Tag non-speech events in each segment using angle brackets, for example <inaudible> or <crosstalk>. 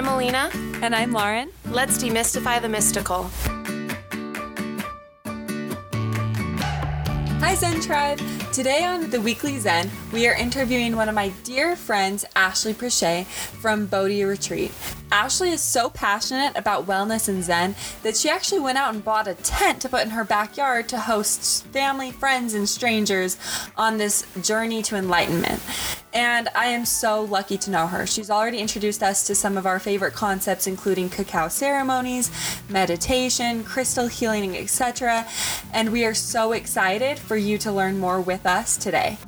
I'm Alina. And I'm Lauren. Let's demystify the mystical. Hi, Zen Tribe. Today on the Weekly Zen, we are interviewing one of my dear friends, Ashley Pritchett from Bodhi Retreat. Ashley is so passionate about wellness and Zen that she actually went out and bought a tent to put in her backyard to host family, friends, and strangers on this journey to enlightenment. And I am so lucky to know her. She's already introduced us to some of our favorite concepts, including cacao ceremonies, meditation, crystal healing, etc. And we are so excited for you to learn more with us today.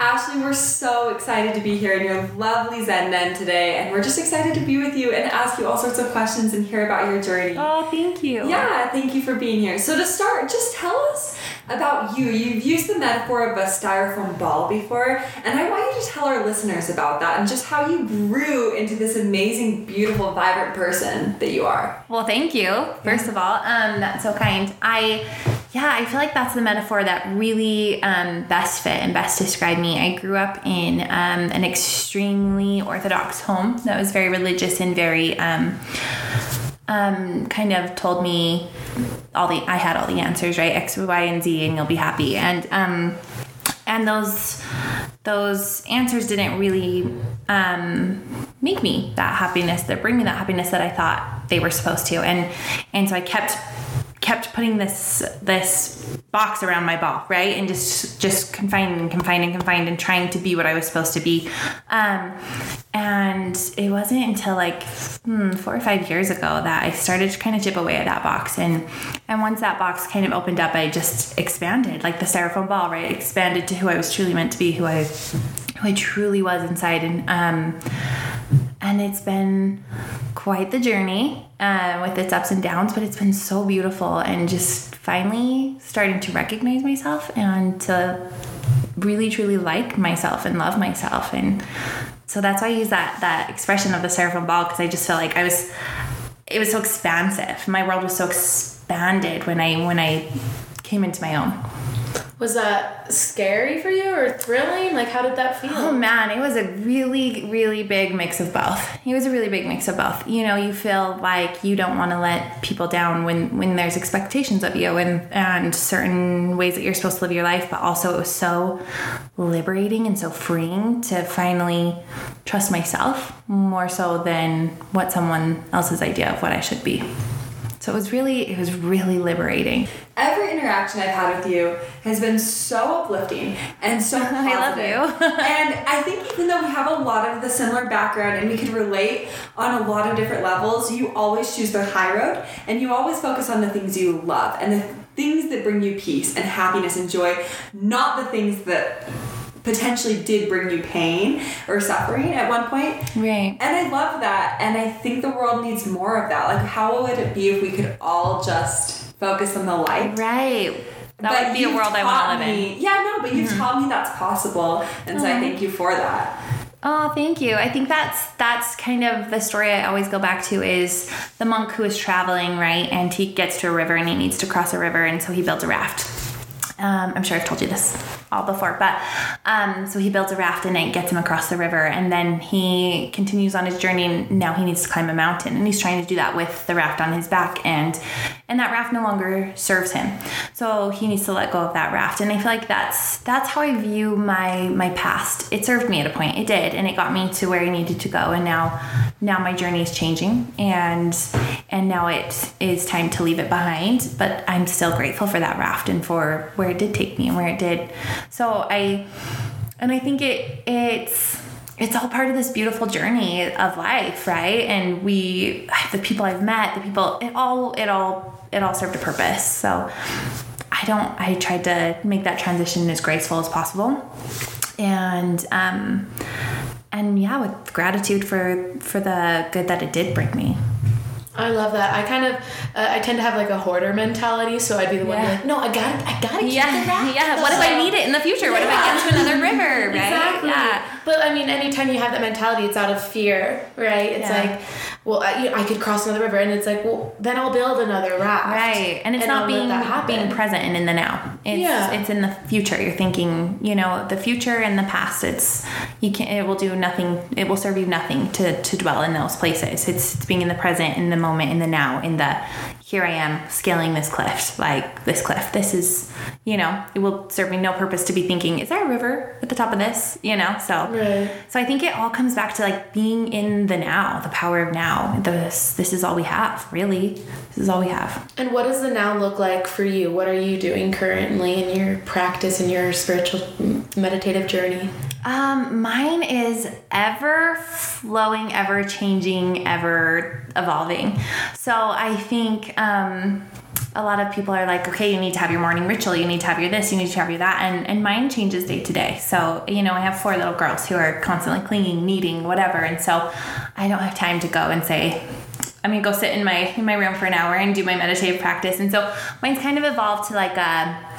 Ashley, we're so excited to be here in your lovely Zen Den today, and we're just excited to be with you and ask you all sorts of questions and hear about your journey. Oh, thank you. Yeah, thank you for being here. So to start, just tell us about you. You've used the metaphor of a styrofoam ball before, and I want you to tell our listeners about that and just how you grew into this amazing, beautiful, vibrant person that you are. Well, thank you. First of all, um, that's so kind. I yeah, I feel like that's the metaphor that really um, best fit and best described me. I grew up in um, an extremely orthodox home that was very religious and very um, um, kind of told me all the I had all the answers right X, Y, and Z, and you'll be happy. And um, and those those answers didn't really um, make me that happiness that bring me that happiness that I thought they were supposed to. And and so I kept kept putting this this box around my ball, right, and just just confined and confined and confined and trying to be what I was supposed to be. Um, and it wasn't until like hmm, four or five years ago that I started to kind of chip away at that box, and and once that box kind of opened up, I just expanded like the styrofoam ball, right, expanded to who I was truly meant to be, who I who I truly was inside, and um, and it's been quite the journey uh, with its ups and downs, but it's been so beautiful and just finally starting to recognize myself and to really truly like myself and love myself and so that's why I use that that expression of the styrofoam ball because I just felt like I was it was so expansive. My world was so expanded when I when I came into my own. Was that scary for you or thrilling? Like, how did that feel? Oh man, it was a really, really big mix of both. It was a really big mix of both. You know, you feel like you don't want to let people down when when there's expectations of you and and certain ways that you're supposed to live your life, but also it was so liberating and so freeing to finally trust myself more so than what someone else's idea of what I should be. So it was really, it was really liberating. Every interaction I've had with you has been so uplifting and so positive. <laughs> I love you. <laughs> and I think even though we have a lot of the similar background and we can relate on a lot of different levels, you always choose the high road and you always focus on the things you love and the things that bring you peace and happiness and joy, not the things that potentially did bring you pain or suffering at one point. Right. And I love that. And I think the world needs more of that. Like, how would it be if we could all just focus on the light? Right. That But would be a world I want to live in. Yeah, no, but you've mm-hmm. taught me that's possible. And so I mm-hmm. thank you for that. Oh, thank you. I think that's that's kind of the story I always go back to is the monk who is traveling, right? And he gets to a river and he needs to cross a river, and so he builds a raft. Um, I'm sure I've told you this all before, but um, so he builds a raft and it gets him across the river, and then he continues on his journey. And now he needs to climb a mountain, and he's trying to do that with the raft on his back, and and that raft no longer serves him. So he needs to let go of that raft, and I feel like that's that's how I view my my past. It served me at a point, it did, and it got me to where I needed to go, and now now my journey is changing, and and now it is time to leave it behind. But I'm still grateful for that raft and for where it did take me and where it did. So I, and I think it it's it's all part of this beautiful journey of life, right? And we, the people I've met, the people, it all, it all, it all served a purpose. So I don't, I tried to make that transition as graceful as possible. And, um, and yeah, with gratitude for, for the good that it did bring me. I love that. I kind of, uh, I tend to have like a hoarder mentality, so I'd be the one Yeah. like, no, I gotta, I gotta keep Yeah, the raft. yeah. What if I need it in the future? What if I get to another river? Right? Exactly. Yeah. But I mean, anytime you have that mentality, it's out of fear, right? It's Yeah. like, well, I, you know, I could cross another river, and it's like, well, then I'll build another raft. Right. And it's I'll not being being present and in the now. It's Yeah. it's in the future. You're thinking, you know, the future and the past. It's you can't. it will do nothing it will serve you nothing to, to dwell in those places. It's, it's being in the present, in the moment, in the now, in the here I am scaling this cliff, like this cliff. This is you know, it will serve me no purpose to be thinking, is there a river at the top of this? You know, so Right. so I think it all comes back to like being in the now, the power of now. This this is all we have, really. This is all we have. And what does the now look like for you? What are you doing currently in your practice in your spiritual meditative journey? Um, mine is ever flowing, ever changing, ever evolving. So I think um, a lot of people are like, okay, you need to have your morning ritual, you need to have your this, you need to have your that, and and mine changes day to day. So you know, I have four little girls who are constantly cleaning, kneading, whatever, and so I don't have time to go and say. I'm gonna go sit in my in my room for an hour and do my meditative practice, and so mine's kind of evolved to like a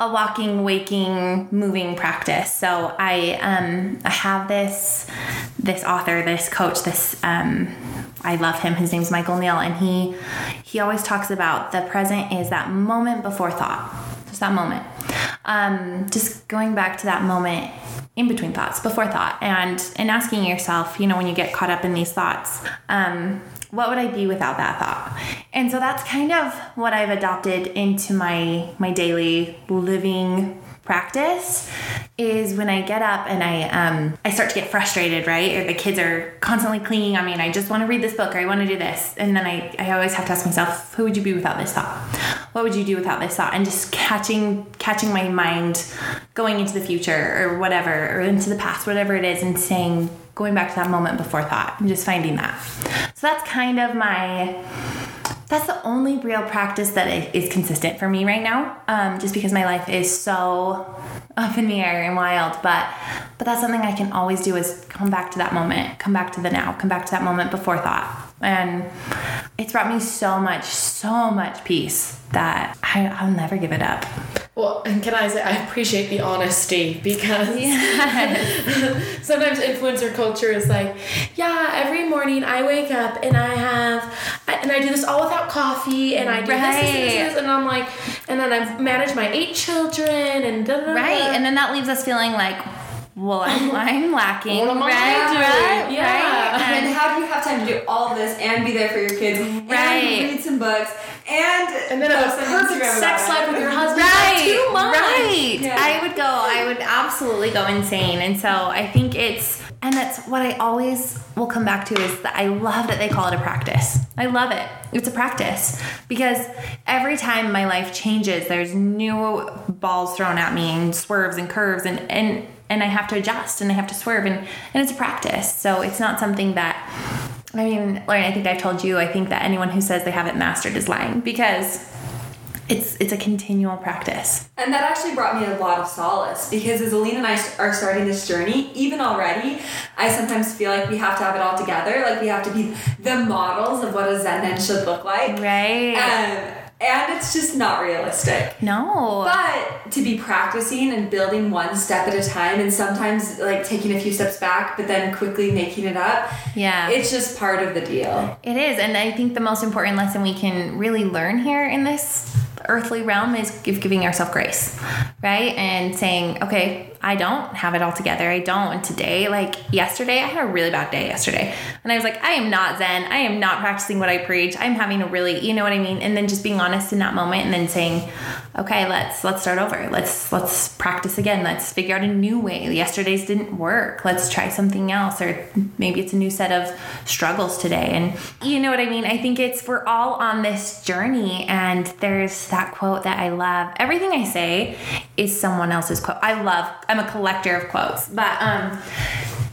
a walking, waking, moving practice. So I um I have this this author, this coach, this um I love him. His name's Michael Neill, and he he always talks about the present is that moment before thought. Just that moment. Um, just going back to that moment in between thoughts, before thought, and and asking yourself, you know, when you get caught up in these thoughts, um, what would I be without that thought? And so that's kind of what I've adopted into my my daily living practice is when I get up and I um I start to get frustrated, right? Or the kids are constantly clinging on me and I just want to read this book or I want to do this. And then I, I always have to ask myself, who would you be without this thought? What would you do without this thought? And just catching catching my mind going into the future or whatever, or into the past, whatever it is, and saying going back to that moment before thought and just finding that. So that's kind of my that's the only real practice that is consistent for me right now um, just because my life is so up in the air and wild but but that's something i can always do is come back to that moment come back to the now come back to that moment before thought and it's brought me so much so much peace that I, i'll never give it up Well, and can I say I appreciate the honesty because <laughs> sometimes influencer culture is like, yeah, every morning I wake up and I have, and I do this all without coffee and I do this, this, this, this, and I'm like, and then I manage my eight children and da da da. right and then that leaves us feeling like well i'm, I'm lacking What am I right doing? right Yeah. right And how do you have time to do all of this and be there for your kids Right. and read some books and and then a post on perfect Instagram sex life with your husband right for two months. right Yeah. i would go i would absolutely go insane and so i think it's and that's what i always will come back to is that i love that they call it a practice i love it it's a practice because every time my life changes there's new balls thrown at me and swerves and curves and and and i have to adjust and i have to swerve and and it's a practice so it's not something that I mean, Lauren, I think I've told you, I think that anyone who says they haven't mastered is lying because it's it's a continual practice. And that actually brought me a lot of solace because as Alina and I are starting this journey, even already, I sometimes feel like we have to have it all together. Like we have to be the models of what a Zen should look like. Right. Um, and it's just not realistic. no. But to be practicing and building one step at a time and sometimes like taking a few steps back, but then quickly making it up, yeah. it's just part of the deal. It is, and I think the most important lesson we can really learn here in this earthly realm is giving ourselves grace, right? And saying, okay, I don't have it all together. I don't. And today, like yesterday, I had a really bad day yesterday. And I was like, I am not Zen. I am not practicing what I preach. I'm having a really, you know what I mean? And then just being honest in that moment and then saying, okay, let's let's start over. Let's let's practice again. Let's figure out a new way. Yesterday's didn't work. Let's try something else. Or maybe it's a new set of struggles today. And you know what I mean? I think it's we're all on this journey and there's that quote that I love. Everything I say is someone else's quote. I love I'm a collector of quotes. But um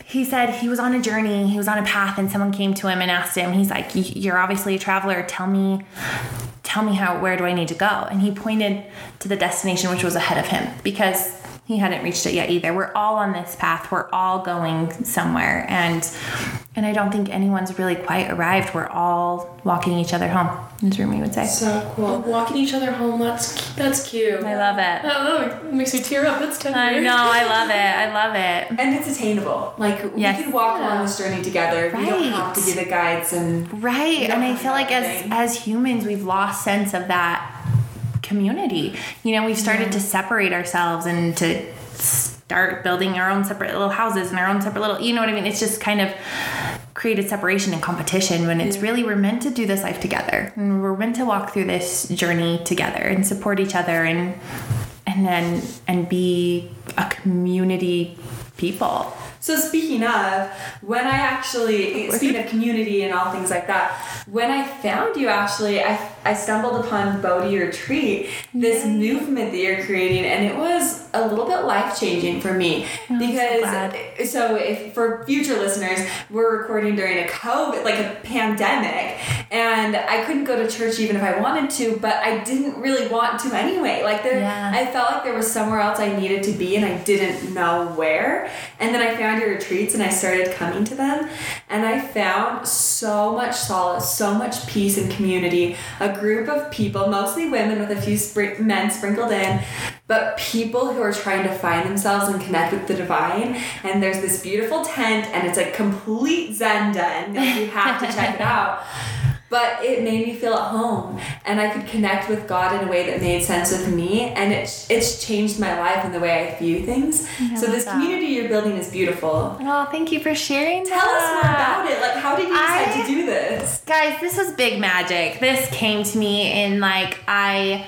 he said he was on a journey, he was on a path, and someone came to him and asked him, he's like, You're obviously a traveler, tell me, tell me how, where do I need to go? And he pointed to the destination which was ahead of him because he hadn't reached it yet either. We're all on this path, we're all going somewhere. And and I don't think anyone's really quite arrived. We're all walking each other home. Is Rumi would say. So cool. Walking each other home. That's that's cute. I love it. Oh, oh, it makes me tear up. That's tender. I know. I love it. I love it. And it's attainable. Like Yes. we can walk Yeah. along this journey together. Right. We don't have to Right. be the guides and Right. And I feel like that as as humans we've lost sense of that community. You know, we've started to separate ourselves and to start building our own separate little houses and our own separate little you know what I mean? It's just kind of created separation and competition when it's really we're meant to do this life together. And we're meant to walk through this journey together and support each other and and then and be a community people. So speaking of, when I actually speaking of community and all things like that, when I found you actually, I I stumbled upon Bodhi Retreat, this movement that you're creating, and it was a little bit life changing for me oh, I'm so because glad. so if for future listeners, we're recording during a COVID like a pandemic, and I couldn't go to church even if I wanted to, but I didn't really want to anyway. Like there, Yeah. I felt like there was somewhere else I needed to be, and I didn't know where. And then I found your retreats, and I started coming to them, and I found so much solace, so much peace and community. A group of people, mostly women with a few spr- men sprinkled in, but people who are trying to find themselves and connect with the divine. And there's this beautiful tent, and it's a complete Zen den. You have to check it <laughs> out. But it made me feel at home, and I could connect with God in a way that made sense with me, and it it's changed my life and the way I view things. so this that. community you're building is beautiful. Oh, thank you for sharing Tell us more about it. Like, how did you decide I- to do this? Guys, this was big magic. This came to me in like I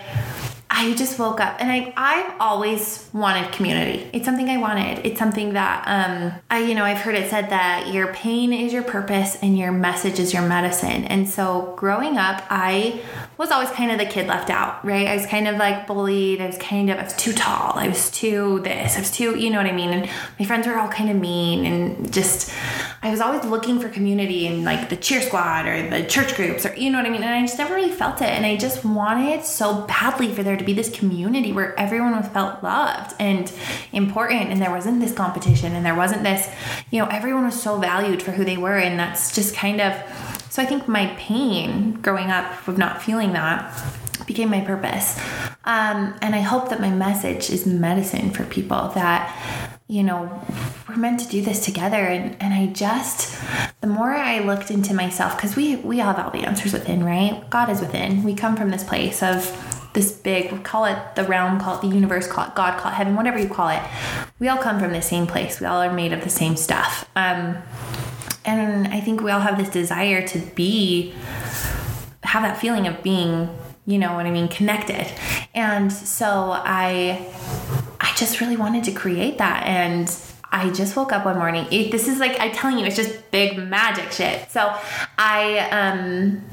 I just woke up and I I've always wanted community. It's something I wanted. It's something that um I you know, I've heard it said that your pain is your purpose and your message is your medicine. And so growing up, I was always kind of the kid left out, right? I was kind of like bullied. I was kind of I was too tall. I was too this. I was too, you know what I mean? And my friends were all kind of mean and just I was always looking for community in like the cheer squad or the church groups or you know what I mean? And I just never really felt it. And I just wanted so badly for there to be this community where everyone was felt loved and important and there wasn't this competition and there wasn't this, you know, everyone was so valued for who they were. And that's just kind of so I think my pain growing up of not feeling that became my purpose. Um, and I hope that my message is medicine for people that, you know, we're meant to do this together. And, and I just, the more I looked into myself, because we, we all have all the answers within, right? God is within. We come from this place of this big, we call it the realm, call it the universe, call it God, call it heaven, whatever you call it. We all come from the same place. We all are made of the same stuff. Um, and I think we all have this desire to be have that feeling of being you know what i mean connected and so i i just really wanted to create that and I just woke up one morning. It, this is like I'm telling you, it's just big magic shit. So I um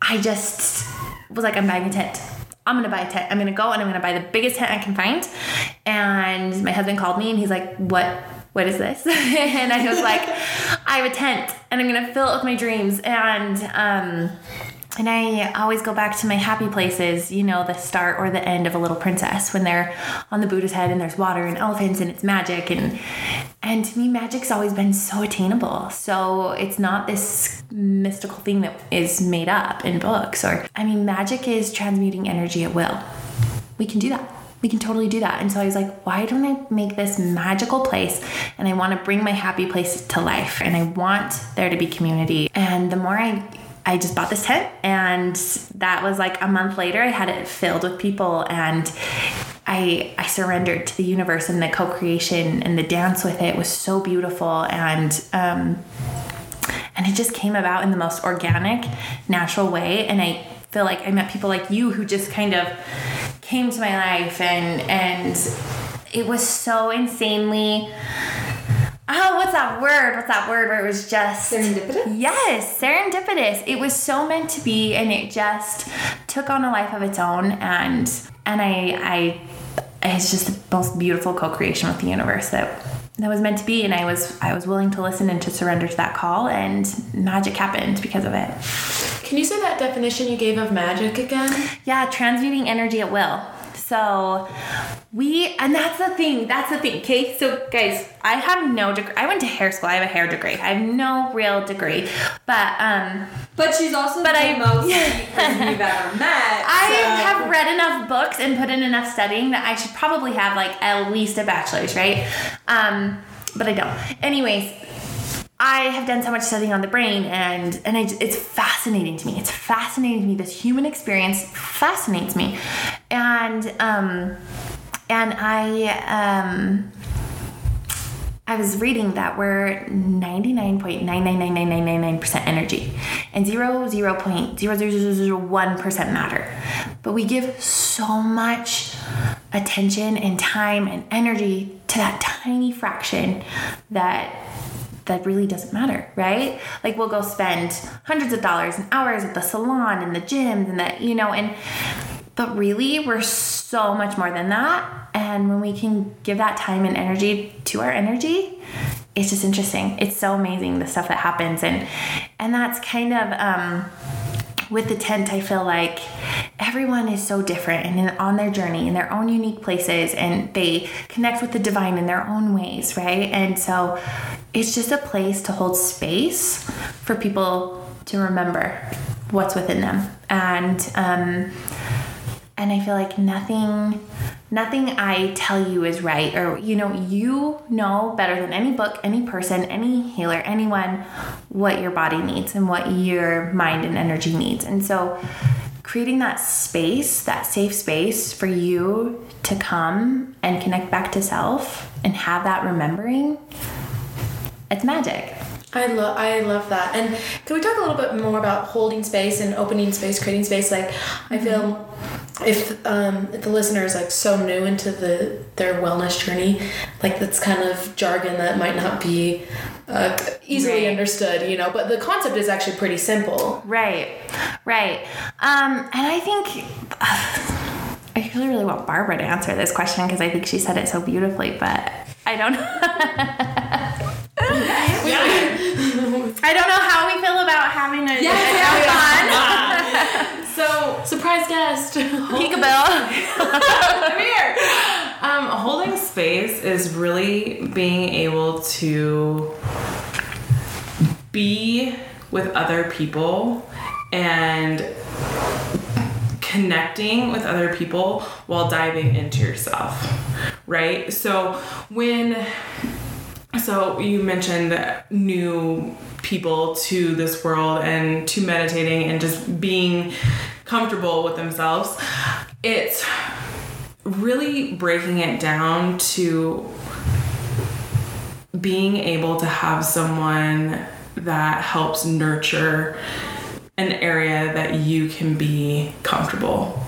I just was like, I'm buying a tent. I'm gonna buy a tent. I'm gonna go and I'm gonna buy the biggest tent I can find. And my husband called me and he's like, What what is this? <laughs> and I was like, I have a tent and I'm gonna fill it with my dreams. And um and I always go back to my happy places, you know, the start or the end of a little princess when they're on the Buddha's head and there's water and elephants and it's magic and and to me magic's always been so attainable. So it's not this mystical thing that is made up in books or I mean magic is transmuting energy at will. We can do that. We can totally do that. And so I was like, why don't I make this magical place? And I want to bring my happy place to life. And I want there to be community. And the more I I just bought this tent and that was like a month later I had it filled with people and I I surrendered to the universe and the co-creation and the dance with it was so beautiful and um and it just came about in the most organic, natural way and I feel like I met people like you who just kind of came to my life and and it was so insanely Oh, what's that word? What's that word where it was just Serendipitous? Yes, serendipitous. It was so meant to be and it just took on a life of its own and and I I it's just the most beautiful co-creation with the universe that that was meant to be and I was I was willing to listen and to surrender to that call and magic happened because of it. Can you say that definition you gave of magic again? Yeah, transmuting energy at will. So we, and that's the thing. That's the thing. Okay, so guys, I have no degree. I went to hair school. I have a hair degree. I have no real degree, but um, But she's also But the I- most <laughs> person you've ever met. I so- have read enough books and put in enough studying that I should probably have like at least a bachelor's, right? Um, but I don't. Anyways, I have done so much studying on the brain, and and I, it's fascinating to me. It's fascinating to me. This human experience fascinates me, and um, and I um. I was reading that we're 99.9999999% energy and 0.0001% matter. But we give so much attention and time and energy to that tiny fraction that that really doesn't matter, right? Like we'll go spend hundreds of dollars and hours at the salon and the gyms and that, you know, and but really we're so much more than that. And when we can give that time and energy to our energy, it's just interesting. It's so amazing the stuff that happens and and that's kind of um with the tent, I feel like everyone is so different and on their journey in their own unique places, and they connect with the divine in their own ways, right? And so it's just a place to hold space for people to remember what's within them. And, um, and I feel like nothing nothing I tell you is right or you know you know better than any book, any person, any healer, anyone what your body needs and what your mind and energy needs. And so creating that space, that safe space for you to come and connect back to self and have that remembering it's magic. I love I love that. And can we talk a little bit more about holding space and opening space, creating space? Like I feel mm-hmm. If um if the listener is like so new into the their wellness journey, like that's kind of jargon that might not be uh, easily Right. understood, you know. But the concept is actually pretty simple. Right, right. Um, and I think <sighs> I really, really want Barbara to answer this question because I think she said it so beautifully, but I don't <laughs> know. I don't know how we feel about having a, <laughs> a So Surprise guest. peekaboo. come here. Um, holding space is really being able to be with other people and connecting with other people while diving into yourself, right? So when so you mentioned new people to this world and to meditating and just being comfortable with themselves. It's really breaking it down to being able to have someone that helps nurture an area that you can be comfortable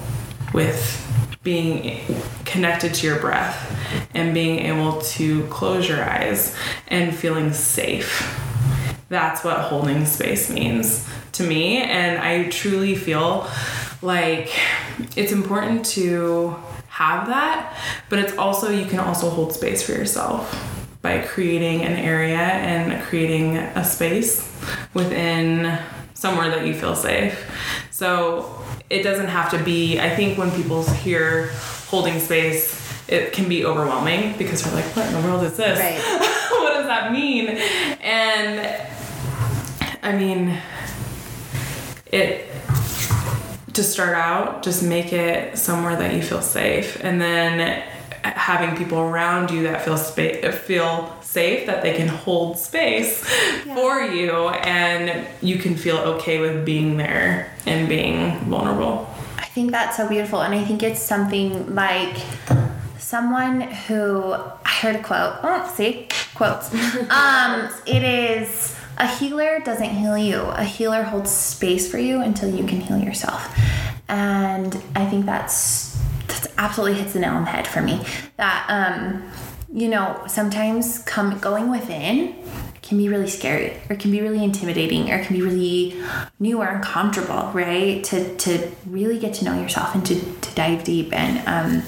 with being connected to your breath and being able to close your eyes and feeling safe. That's what holding space means to me. And I truly feel like it's important to have that, but it's also, you can also hold space for yourself by creating an area and creating a space within somewhere that you feel safe. So it doesn't have to be, I think when people hear holding space, it can be overwhelming because they're like, what in the world is this? Right. <laughs> what does that mean? And I mean, it to start out, just make it somewhere that you feel safe, and then having people around you that feel feel safe that they can hold space for you and you can feel okay with being there and being vulnerable think that's so beautiful. And I think it's something like someone who I heard a quote. Oh, see, quotes. <laughs> um, it is a healer doesn't heal you. A healer holds space for you until you can heal yourself. And I think that's that's absolutely hits the nail on the head for me. That um, you know, sometimes come going within can be really scary or can be really intimidating or can be really new or uncomfortable, right? To to really get to know yourself and to, to dive deep and um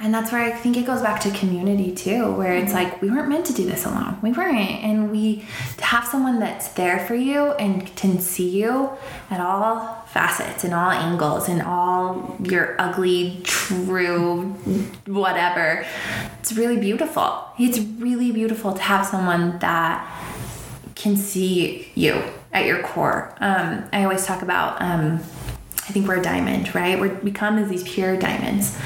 and that's where I think it goes back to community too, where it's like we weren't meant to do this alone. We weren't, and we to have someone that's there for you and can see you at all facets and all angles and all your ugly, true, whatever. It's really beautiful. It's really beautiful to have someone that can see you at your core. Um, I always talk about. Um, I think we're a diamond, right? We're, we come as these pure diamonds.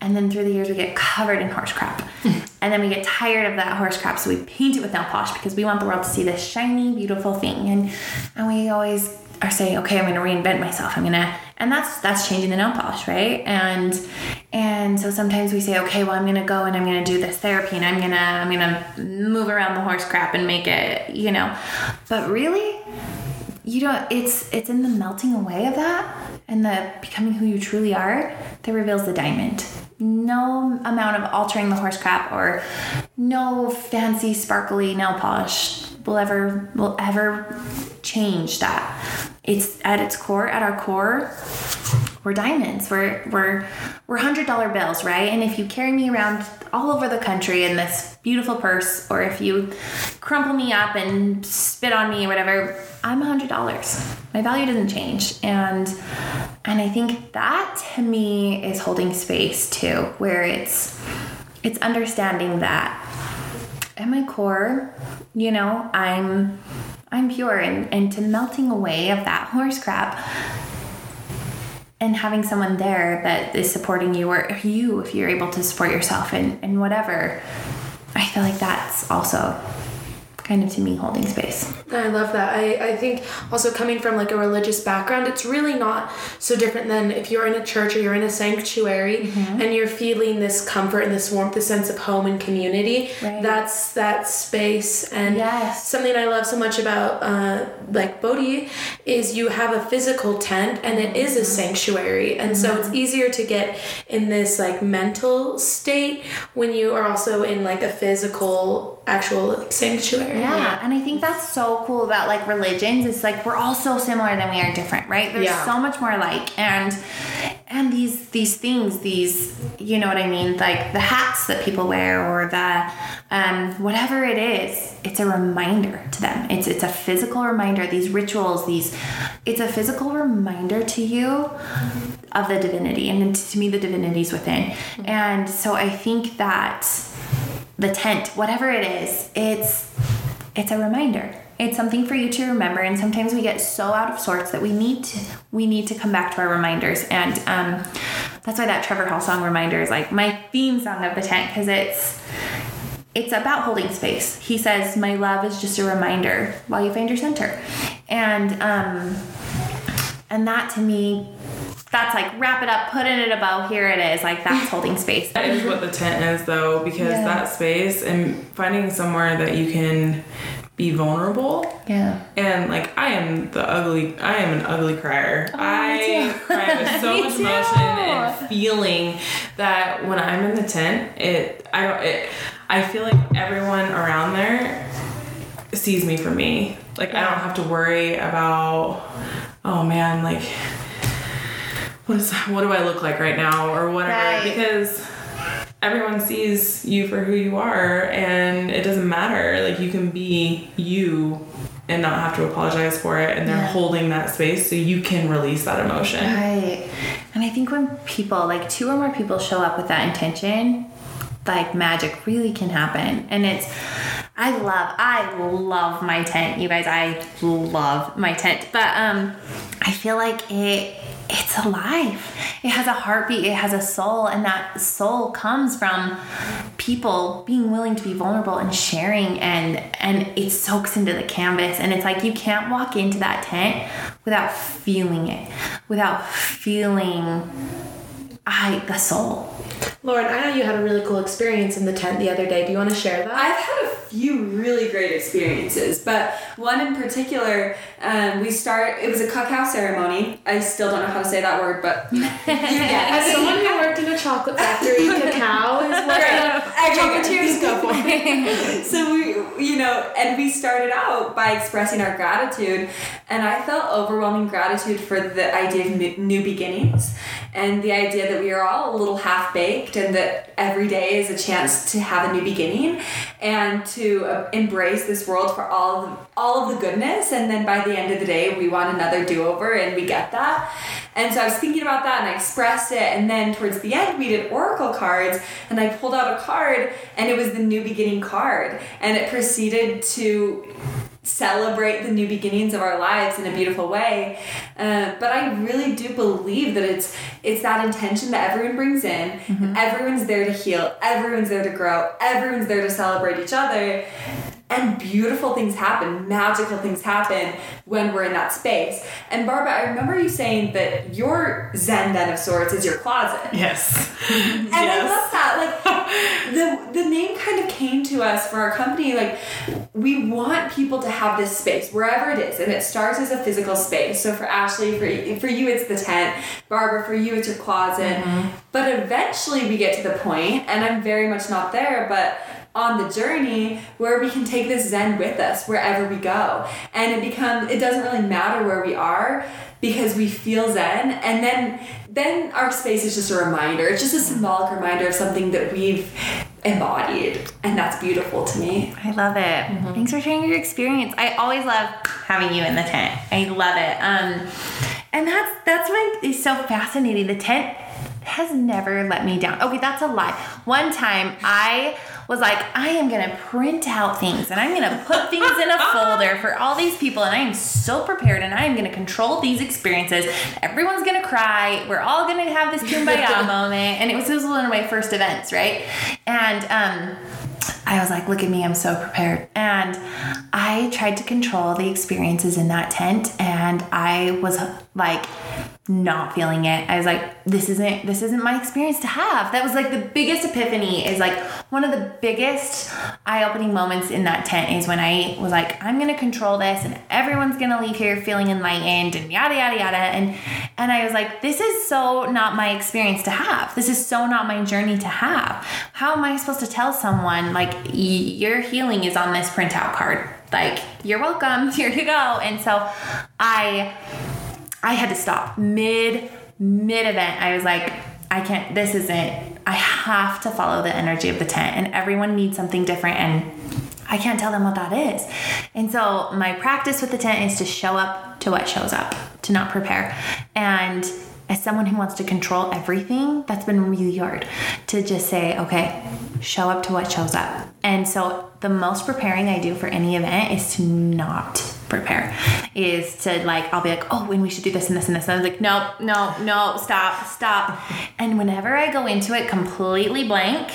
And then through the years, we get covered in horse crap. <laughs> and then we get tired of that horse crap, so we paint it with nail polish because we want the world to see this shiny, beautiful thing. And and we always are saying, okay, I'm gonna reinvent myself. I'm gonna and that's that's changing the nail polish, right? And and so sometimes we say, okay, well I'm gonna go and I'm gonna do this therapy and I'm gonna I'm gonna move around the horse crap and make it, you know. But really, you don't it's it's in the melting away of that and the becoming who you truly are that reveals the diamond no amount of altering the horse crap or no fancy sparkly nail polish will ever will ever change that. It's at its core at our core we're diamonds. We're we're we're hundred dollar bills right? And if you carry me around all over the country in this beautiful purse or if you crumple me up and spit on me or whatever i'm a hundred dollars. My value doesn't change. And and i think that to me is holding space too where it's it's understanding that at my core you know i'm i'm pure and and to melting away of that horse crap and having someone there that is supporting you or you if you're able to support yourself and, and whatever i feel like that's also kind of to me holding space I love that. I, I think also coming from like a religious background, it's really not so different than if you're in a church or you're in a sanctuary Mm-hmm. and you're feeling this comfort and this warmth, this sense of home and community. Right. That's that space. And Yes. something I love so much about uh, like Bodhi is you have a physical tent and it is a sanctuary. And so Mm-hmm. it's easier to get in this like mental state when you are also in like a physical actual sanctuary. yeah and i think that's so cool about like religions it's like we're all so similar than we are different right? There's Yeah. so much more like and and these these things these you know what i mean? Like the hats that people wear or the um whatever it is it's a reminder to them. It's it's a physical reminder. These rituals these it's a physical reminder to you of the divinity and to me the divinity's within. And so i think that the tent whatever it is it's it's a reminder. It's something for you to remember and sometimes we get so out of sorts that we need to we need to come back to our reminders and um, that's why that trevor hall song reminder is like my theme song of the tent because it's it's about holding space. He says my love is just a reminder while you find your center. And um and that to me that's like wrap it up put it in a bow here it is like that's <laughs> holding space That is what the tent is, though, because Yeah. that space and finding somewhere that you can be vulnerable. yeah And like, I am the ugly, I am an ugly crier. Oh, I too. cry with <laughs> so much too. emotion and feeling that when I'm in the tent, it, I don't, it, I feel like everyone around there sees me for me. Like, I don't have to worry about, oh man, like, what is what do I look like right now or whatever Right. because everyone sees you for who you are and it doesn't matter like you can be you and not have to apologize for it and they're Yeah. holding that space so you can release that emotion Right. And I think when people, like two or more people show up with that intention, like magic really can happen. And it's, I love, I love my tent, you guys. I love my tent. But um, I feel like it, it's alive. It has a heartbeat, it has a soul, and that soul comes from people being willing to be vulnerable and sharing and and it soaks into the canvas and it's like you can't walk into that tent without feeling it, without feeling I the soul. Lauren, I know you had a really cool experience in the tent the other day. Do you want to share that? I've had a few really great experiences, but one in particular, um, we start. It was a cacao ceremony. I still don't know how to say that word, but <laughs> you get As someone who worked in a chocolate factory, <laughs> cacao is what Right. chocolatiers go for. <laughs> so we, you know, and we started out by expressing our gratitude, and I felt overwhelming gratitude for the idea of new, new beginnings, and the idea that we are all a little half baked, baked and that every day is a chance to have a new beginning and to uh, embrace this world for all of the, all of the goodness. And then by the end of the day we want another do-over and we get that. And so i was thinking about that and i expressed it. And then towards the end we did oracle cards and i pulled out a card and it was the new beginning card. And it proceeded to celebrate the new beginnings of our lives in a beautiful way. Uh, but I really do believe that it's it's that intention that everyone brings in. Mm-hmm. Everyone's there to heal. Everyone's there to grow. Everyone's there to celebrate each other. And beautiful things happen, magical things happen when we're in that space. And Barbara, I remember you saying that your Zen den of sorts is your closet. Yes. <laughs> And I love that. Like <laughs> the the name kind of came to us for our company. Like we want people to have this space wherever it is, and it starts as a physical space. So for Ashley, for for you, it's the tent. Barbara, for you, it's your closet. Mm-hmm. But eventually, we get to the point, and I'm very much not there, but on the journey where we can take this zen with us wherever we go and it becomes it doesn't really matter where we are because we feel zen and then then our space is just a reminder it's just a symbolic reminder of something that we've embodied and that's beautiful to me I love it. Thanks for sharing your experience. I always love having you in the tent. I love it. Um, and that's that's what is so fascinating. The tent has never let me down. Okay, that's a lie. One time I was like, I am gonna print out things and I'm gonna put things in a <laughs> folder for all these people, and I am so prepared and I am gonna control these experiences. Everyone's gonna cry. We're all gonna have this kumbaya <laughs> moment. And it was, it was one of my first events, right? And um I was like, look at me, I'm so prepared. And I tried to control the experiences in that tent and I was like not feeling it. I was like, this isn't this isn't my experience to have. That was like the biggest epiphany is like one of the biggest eye-opening moments in that tent is when I was like, I'm gonna control this and everyone's gonna leave here feeling enlightened and yada yada yada. And and I was like, this is so not my experience to have. This is so not my journey to have. How am I supposed to tell someone like your healing is on this printout card? Like, you're welcome, <laughs> here you go. And so I I had to stop mid mid event. I was like, I can't. This isn't. I have to follow the energy of the tent, and everyone needs something different, and I can't tell them what that is. And so my practice with the tent is to show up to what shows up, to not prepare, and. As someone who wants to control everything, that's been really hard to just say, okay, show up to what shows up. And so the most preparing I do for any event is to not prepare. Is to like I'll be like, oh, and we should do this and this and this. And I was like, no, no, no, stop, stop. And whenever I go into it completely blank,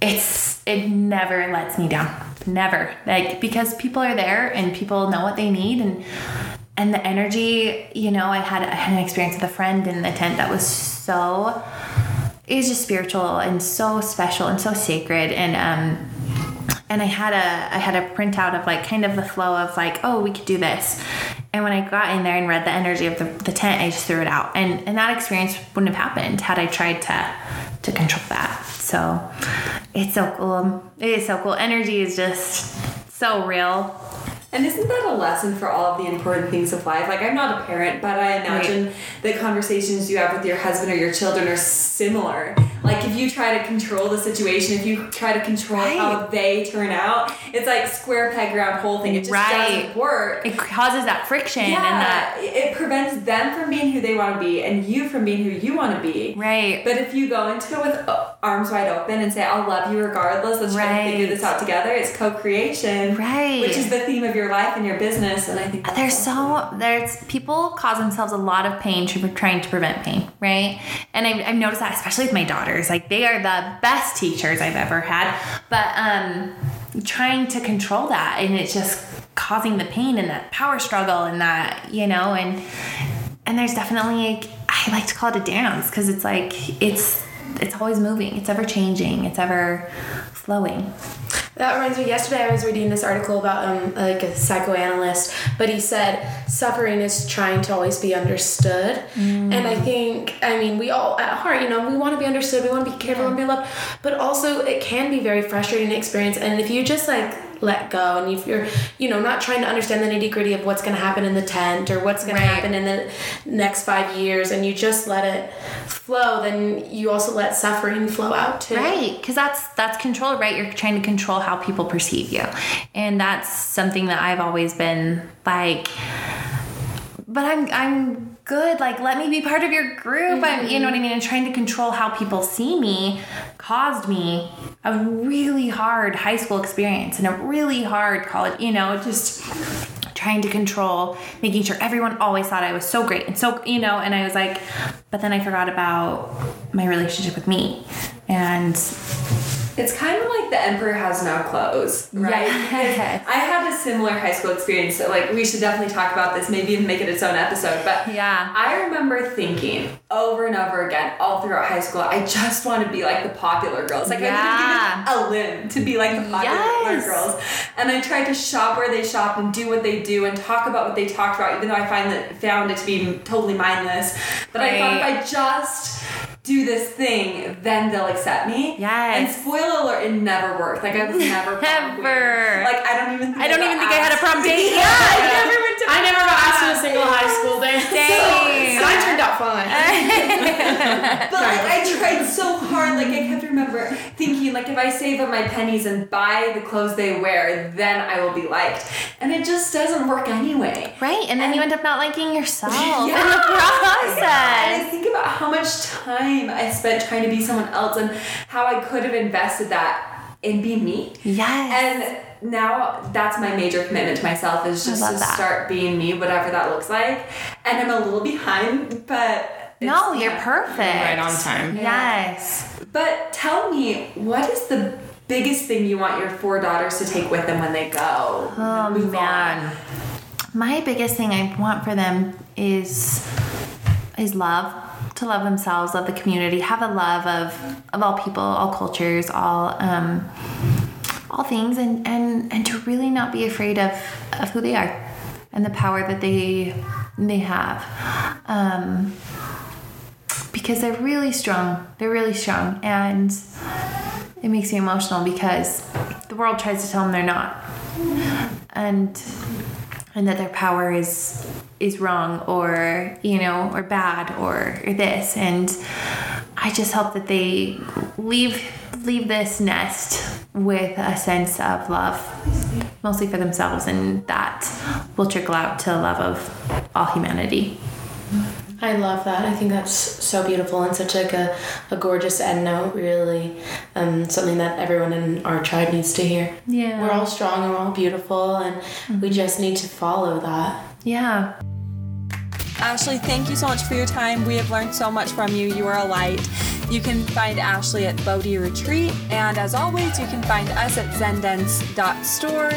it's it never lets me down. Never. Like because people are there and people know what they need and and the energy, you know, I had I had an experience with a friend in the tent that was so it was just spiritual and so special and so sacred and um and I had a I had a printout of like kind of the flow of like oh we could do this and when I got in there and read the energy of the, the tent I just threw it out and and that experience wouldn't have happened had I tried to to control that. So it's so cool. It is so cool. Energy is just so real And isn't that a lesson for all of the important things of life? Like, I'm not a parent, but I imagine the conversations you have with your husband or your children are similar. Like, if you try to control the situation, if you try to control how they turn out, it's like square peg round hole thing. It just Right. doesn't work. it causes that friction yeah, and that it prevents them from being who they want to be and you from being who you want to be. right But if you go into it with uh, arms wide open and say, I'll love you regardless, let's try to figure this out together, it's co creation. Right. Which is the theme of your life and your business. And I think there's awesome. so there's people cause themselves a lot of pain trying to prevent pain right and I've, I've noticed that especially with my daughters like they are the best teachers i've ever had but um trying to control that and it's just causing the pain and that power struggle and that you know and and there's definitely i like to call it a dance because it's like it's it's always moving. It's ever changing. It's ever flowing. That reminds me. Yesterday, I was reading this article about um like a psychoanalyst, but he said suffering is trying to always be understood, and I think I mean we all at heart, you know, we want to be understood, we want to be cared for, we want to be loved, but also it can be very frustrating experience, and if you just like let go and if you're you know not trying to understand the nitty gritty of what's going to happen in the tent or what's going Right. to happen in the next five years and you just let it flow then you also let suffering flow out too Right, because that's that's control, right? You're trying to control how people perceive you, and that's something that I've always been like. But I'm I'm good. Like, let me be part of your group. I'm, you know what I mean. And trying to control how people see me caused me a really hard high school experience and a really hard college. You know, just trying to control, making sure everyone always thought I was so great and so, you know, and I was like, but then I forgot about my relationship with me. And It's kind of like the emperor has no clothes, right? Yes. I had a similar high school experience. So like, we should definitely talk about this, maybe even make it its own episode. But Yeah. I remember thinking over and over again, all throughout high school, I just want to be like the popular girls. Like Yeah. I give a limb to be like the popular Yes. girls. And I tried to shop where they shop and do what they do and talk about what they talked about, even though I find that found it to be totally mindless. But I thought if I just do this thing, then they'll accept me. Yes. And spoiler alert, it never worked. Like I was <laughs> never. Never. Like I don't even. Think I don't even think I had a prom date. <laughs> Yeah, I never went to. I never got asked I fine. <laughs> <laughs> But like I tried so hard, like I kept remember thinking like if I save up my pennies and buy the clothes they wear, then I will be liked. And it just doesn't work anyway. Right, and then you end up not liking yourself Yeah. <laughs> in the And process. I think about how much time I spent trying to be someone else and how I could have invested that in being me. Yes. And now that's my major commitment to myself is just to that. start being me, whatever that looks like. And I'm a little behind, but no, you're yeah. perfect. Right on time. Yes. But tell me, what is the biggest thing you want your four daughters to take with them when they go? Oh Move man. My biggest thing I want for them is is love. To love themselves, love the community, have a love of of all people, all cultures, all um all things and and and to really not be afraid of of who they are and the power that they they have. Um because they're really strong. They're really strong and it makes me emotional because the world tries to tell them they're not and and that their power is is wrong or you know or bad or, or this and i just hope that they leave leave this nest with a sense of love mostly for themselves and that will trickle out to love of all humanity I love that. I think that's so beautiful and such like a, a gorgeous end note, really. Um, something that everyone in our tribe needs to hear. Yeah. We're all strong and we're all beautiful and we just need to follow that. yeah Ashley, thank you so much for your time. We have learned so much from you. You are a light. You can find Ashley at Bodhi Retreat. And as always, you can find us at zenden.store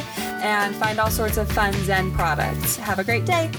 and find all sorts of fun Zen products. Have a great day.